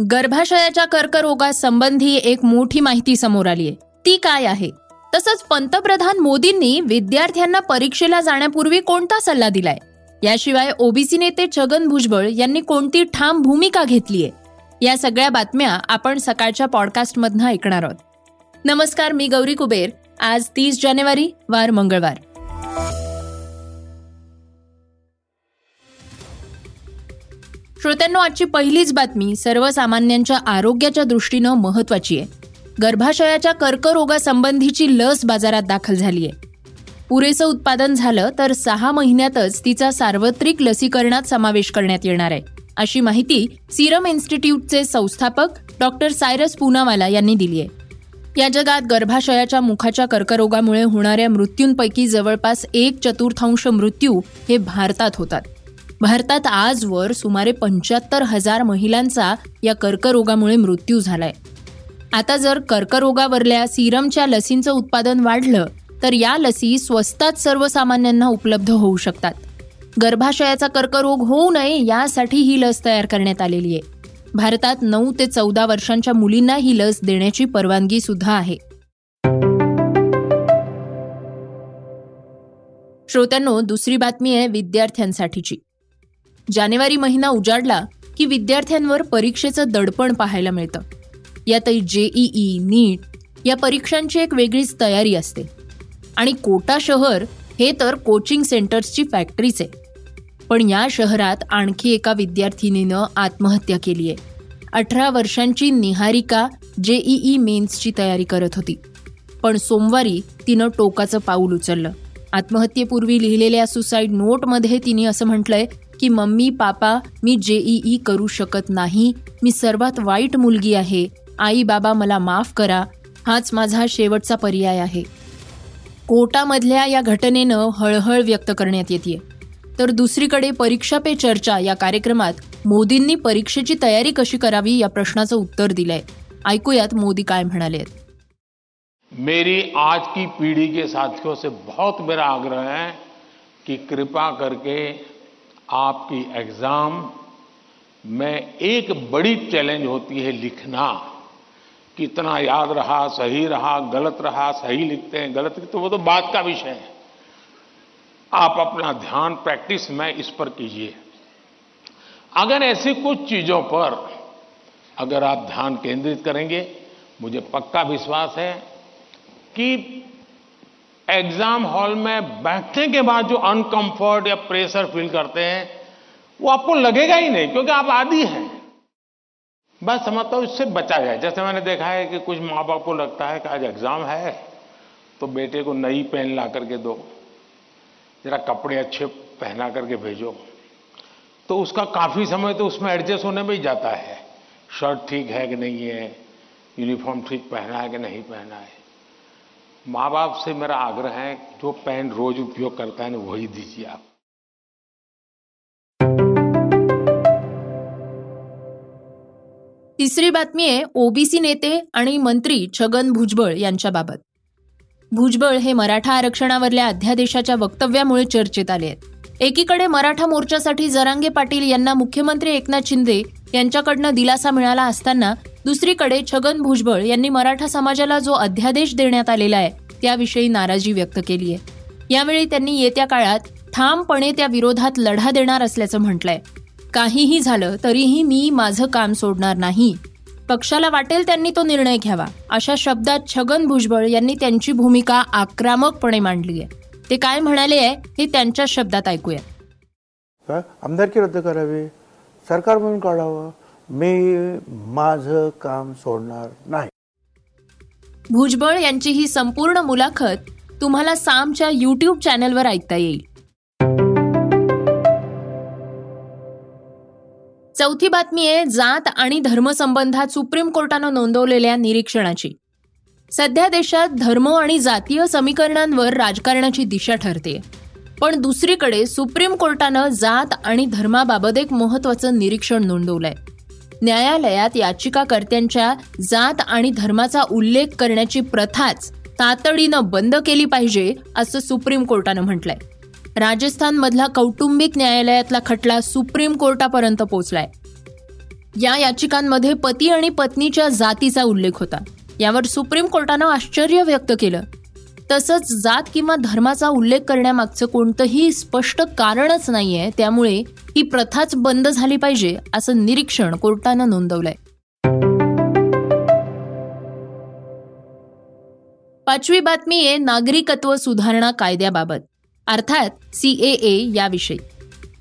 गर्भाशयाच्या कर्करोगासंबंधी एक मोठी माहिती समोर आली आहे. ती काय आहे? तसंच पंतप्रधान मोदींनी विद्यार्थ्यांना परीक्षेला जाण्यापूर्वी कोणता सल्ला दिलाय? याशिवाय ओबीसी नेते छगन भुजबळ यांनी कोणती ठाम भूमिका घेतलीय या सगळ्या बातम्या आपण सकाळच्या पॉडकास्टमधनं ऐकणार आहोत. नमस्कार मी गौरी कुबेर. आज तीस जानेवारी वार मंगळवार. श्रोत्यांनो आजची पहिलीच बातमी सर्वसामान्यांच्या आरोग्याच्या दृष्टीनं महत्वाची आहे. गर्भाशयाच्या कर्करोगासंबंधीची लस बाजारात दाखल झाली आहे पुरेसं उत्पादन झालं तर सहा महिन्यातच तिचा सार्वत्रिक लसीकरणात समावेश करण्यात येणार आहे अशी माहिती सिरम इन्स्टिट्यूटचे संस्थापक डॉक्टर सायरस पुनावाला यांनी दिली आहे या जगात गर्भाशयाच्या मुखाच्या कर्करोगामुळे होणाऱ्या मृत्यूंपैकी जवळपास एक चतुर्थांश मृत्यू हे भारतात होतात. भारतात आजवर सुमारे पंच्याहत्तर हजार महिलांचा या कर्करोगामुळे मृत्यू झालाय. आता जर कर्करोगावरल्या सिरमच्या लसींचं उत्पादन वाढलं तर या लसी स्वस्तात सर्वसामान्यांना उपलब्ध होऊ शकतात. गर्भाशयाचा कर्करोग होऊ नये यासाठी ही लस तयार करण्यात आलेली आहे. भारतात नऊ ते चौदा वर्षांच्या मुलींना ही लस देण्याची परवानगी सुद्धा आहे. श्रोत्यांनो दुसरी बातमी आहे विद्यार्थ्यांसाठीची. जानेवारी महिना उजाडला की विद्यार्थ्यांवर परीक्षेचं दडपण पाहायला मिळतं. यातही जेईई नीट या परीक्षांची एक वेगळीच तयारी असते. आणि कोटा शहर हे तर कोचिंग सेंटर्सची फॅक्टरीच आहे. पण या शहरात आणखी एका विद्यार्थिनीनं आत्महत्या केली आहे अठरा वर्षांची निहारिका जेईई मेन्सची तयारी करत होती. पण सोमवारी तिनं टोकाचं पाऊल उचललं. आत्महत्येपूर्वी लिहिलेल्या सुसाईड नोटमध्ये तिने असं म्हटलंय की मम्मी पापा मी जेईई करू शकत नाही. मी सर्वात वाईट मुलगी आहे. आई बाबा मला माफ करा. हाच माझा शेवटचा पर्याय आहे. कोटामधल्या या घटनेनं हळहळ व्यक्त करण्यात येते तर दुसरीकडे परीक्षा पे चर्चा या कार्यक्रमात मोदींनी परीक्षेची तयारी कशी करावी या प्रश्नाचं उत्तर दिलंय. ऐकूयात मोदी काय म्हणाले मेरी आज की पीढ़ी के साथियों से बहुत मेरा आग्रह है कि कृपा करके आपकी एग्ज़ाम में एक बड़ी चैलेंज होती है लिखना। कितना याद रहा, सही रहा, गलत रहा, सही लिखते हैं, गलत लिखते वो तो बात का विषय है। आप अपना ध्यान प्रैक्टिस में इस पर कीजिए। अगर ऐसी कुछ चीज़ों पर अगर आप ध्यान केंद्रित करेंगे, मुझे पक्का विश्वास है कि एग्ज़ाम हॉल में बैठने के बाद जो अनकंफर्ट या प्रेशर फील करते हैं, वो आपको लगेगा ही नहीं, क्योंकि आप आदि हैं। बस समझता हूँ, इससे बचा जाए। जैसे मैंने देखा है कि कुछ माँ बाप को लगता है कि आज एग्ज़ाम है तो बेटे को नई पेन ला करके दो, जरा कपड़े अच्छे पहना करके भेजो। तो उसका काफ़ी समय तो उसमें एडजस्ट होने में ही जाता है। शर्ट ठीक है कि नहीं है? यूनिफॉर्म ठीक पहना है कि नहीं पहना है? माँ बाप से मेरा आग्रह है जो पेन रोज उपयोग करता है ना वही दीजिए आप। तिसरी बातमी आहे ओबीसी नेते आणि मंत्री छगन भुजबळ यांच्याबाबत. भुजबळ हे मराठा आरक्षणावरल्या अध्यादेशाच्या वक्तव्यामुळे चर्चेत आले आहेत. एकीकडे मराठा मोर्चासाठी जरांगे पाटील यांना मुख्यमंत्री एकनाथ शिंदे यांच्याकडनं दिलासा मिळाला असताना दुसरीकडे छगन भुजबळ यांनी मराठा समाजाला जो अध्यादेश देण्यात आलेला आहे त्याविषयी नाराजी व्यक्त केली आहे. यावेळी त्यांनी येत्या काळात ठामपणे त्या विरोधात लढा देणार असल्याचं म्हटलंय. काहीही झालं तरीही मी माझं काम सोडणार नाही. पक्षाला वाटेल त्यांनी तो निर्णय घ्यावा अशा शब्दात छगन भुजबळ यांनी त्यांची भूमिका आक्रमकपणे मांडली आहे. ते काय म्हणाले आहे हे त्यांच्या शब्दात ऐकूया. आमदारकी रद्द करावी सरकार म्हणून काढावं मी माझं काम सोडणार नाही. भुजबळ यांची ही संपूर्ण मुलाखत तुम्हाला सामच्या युट्यूब चॅनलवर ऐकता येईल. चौथी बातमी आहे जात आणि धर्मसंबंधात सुप्रीम कोर्टानं नोंदवलेल्या निरीक्षणाची. सध्या देशात धर्म आणि जातीय समीकरणांवर राजकारणाची दिशा ठरते. पण दुसरीकडे सुप्रीम कोर्टानं जात आणि धर्माबाबत एक महत्वाचं निरीक्षण नोंदवलंय. न्यायालयात याचिकाकर्त्यांच्या जात आणि धर्माचा उल्लेख करण्याची प्रथाच तातडीनं बंद केली पाहिजे असं सुप्रीम कोर्टानं म्हटलंय. राजस्थानमधला कौटुंबिक न्यायालयातला खटला सुप्रीम कोर्टापर्यंत पोहोचलाय. या याचिकांमध्ये पती आणि पत्नीच्या जातीचा उल्लेख होता. यावर सुप्रीम कोर्टानं आश्चर्य व्यक्त केलं. तसंच जात किंवा धर्माचा उल्लेख करण्यामागचं कोणतंही स्पष्ट कारणच नाहीये त्यामुळे ही प्रथाच बंद झाली पाहिजे असं निरीक्षण कोर्टानं नोंदवलंय. पाचवी बातमी आहे नागरिकत्व सुधारणा कायद्याबाबत. अर्थात सीएए याविषयी.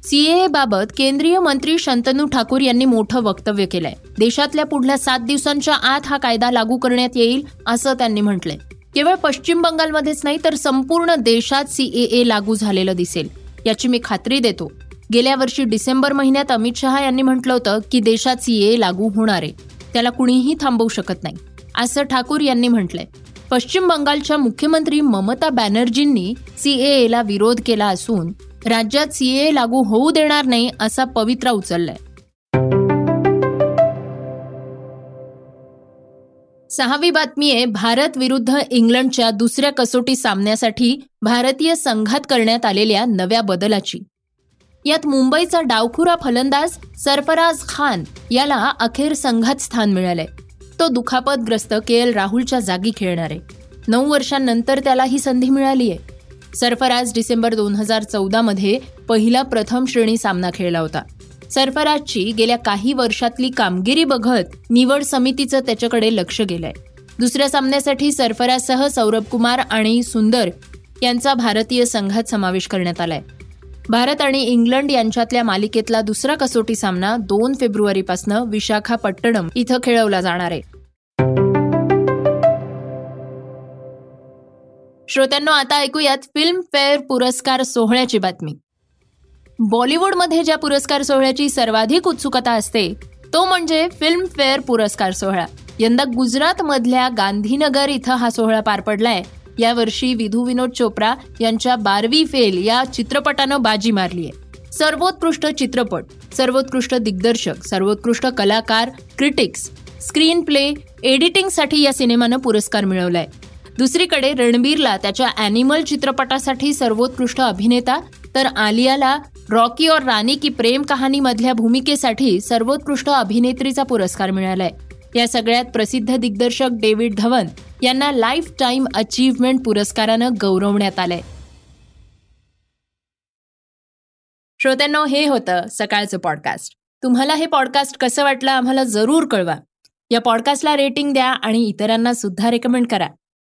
सीएए बाबत केंद्रीय मंत्री शंतनू ठाकूर यांनी मोठं वक्तव्य केलंय. देशातल्या पुढल्या सात दिवसांच्या आत हा कायदा लागू करण्यात येईल असं त्यांनी म्हटलंय. केवळ पश्चिम बंगालमध्येच नाही तर संपूर्ण देशात सीएए लागू झालेलं दिसेल. याची मी खात्री देतो. गेल्या वर्षी डिसेंबर महिन्यात अमित शहा यांनी म्हटलं होतं की देशात सीएए लागू होणार आहे. त्याला कुणीही थांबवू शकत नाही असं ठाकूर यांनी म्हटलंय. पश्चिम बंगालच्या मुख्यमंत्री ममता बॅनर्जींनी सीएएला विरोध केला असून राज्यात सीए लागू होऊ देणार नाही असा पवित्रा उचललाय. सहावी बातमी आहे भारत विरुद्ध इंग्लंडच्या दुसऱ्या कसोटी सामन्यासाठी भारतीय संघात करण्यात आलेल्या नव्या बदलाची. यात मुंबईचा डावखुरा फलंदाज सरफराज खान याला अखेर संघात स्थान मिळालंय. तो दुखापतग्रस्त के एल राहुलच्या जागी खेळणार. आहे नऊ वर्षांनंतर त्याला ही संधी मिळाली आहे सरफराज डिसेंबर दोन हजार चौदामध्ये पहिला प्रथम श्रेणी सामना खेळला होता. सरफराजची गेल्या काही वर्षातली कामगिरी बघत निवड समितीचं त्याच्याकडे लक्ष गेलंय. दुसऱ्या सामन्यासाठी सरफराजसह सौरभ कुमार आणि सुंदर यांचा भारतीय संघात समावेश करण्यात आलाय. भारत आणि इंग्लंड यांच्यातल्या मालिकेतला दुसरा कसोटी सामना दोन फेब्रुवारीपासून विशाखापट्टणम इथं खेळवला जाणार आहे. श्रोत्यांनो आता ऐकूयात फिल्मफेअर पुरस्कार सोहळ्याची बातमी. बॉलिवूडमध्ये ज्या पुरस्कार सोहळ्याची सर्वाधिक उत्सुकता असते तो म्हणजे फिल्मफेअर पुरस्कार सोहळा. यंदा गुजरातमधल्या गांधीनगर इथं हा सोहळा पार पडलाय. यावर्षी विधू विनोद चोप्रा यांच्या बारवी फेल या चित्रपटानं बाजी मारली आहे सर्वोत्कृष्ट चित्रपट सर्वोत्कृष्ट दिग्दर्शक सर्वोत्कृष्ट कलाकार क्रिटिक्स स्क्रीन प्ले एडिटिंगसाठी या सिनेमानं पुरस्कार मिळवलाय. दुसरीकडे रणबीरला त्याच्या अॅनिमल चित्रपटासाठी सर्वोत्कृष्ट अभिनेता तर आलियाला रॉकी और राणी की प्रेम कहाणी मधल्या भूमिकेसाठी सर्वोत्कृष्ट अभिनेत्रीचा पुरस्कार मिळालाय. या सगळ्यात प्रसिद्ध दिग्दर्शक डेव्हिड धवन यांना लाईफ टाईम अचीव्हमेंट पुरस्कारानं गौरवण्यात आलंय. श्रोत्यांनो हे होतं सकाळचं पॉडकास्ट. तुम्हाला हे पॉडकास्ट कसं वाटलं आम्हाला जरूर कळवा. या पॉडकास्टला रेटिंग द्या आणि इतरांना सुद्धा रेकमेंड करा.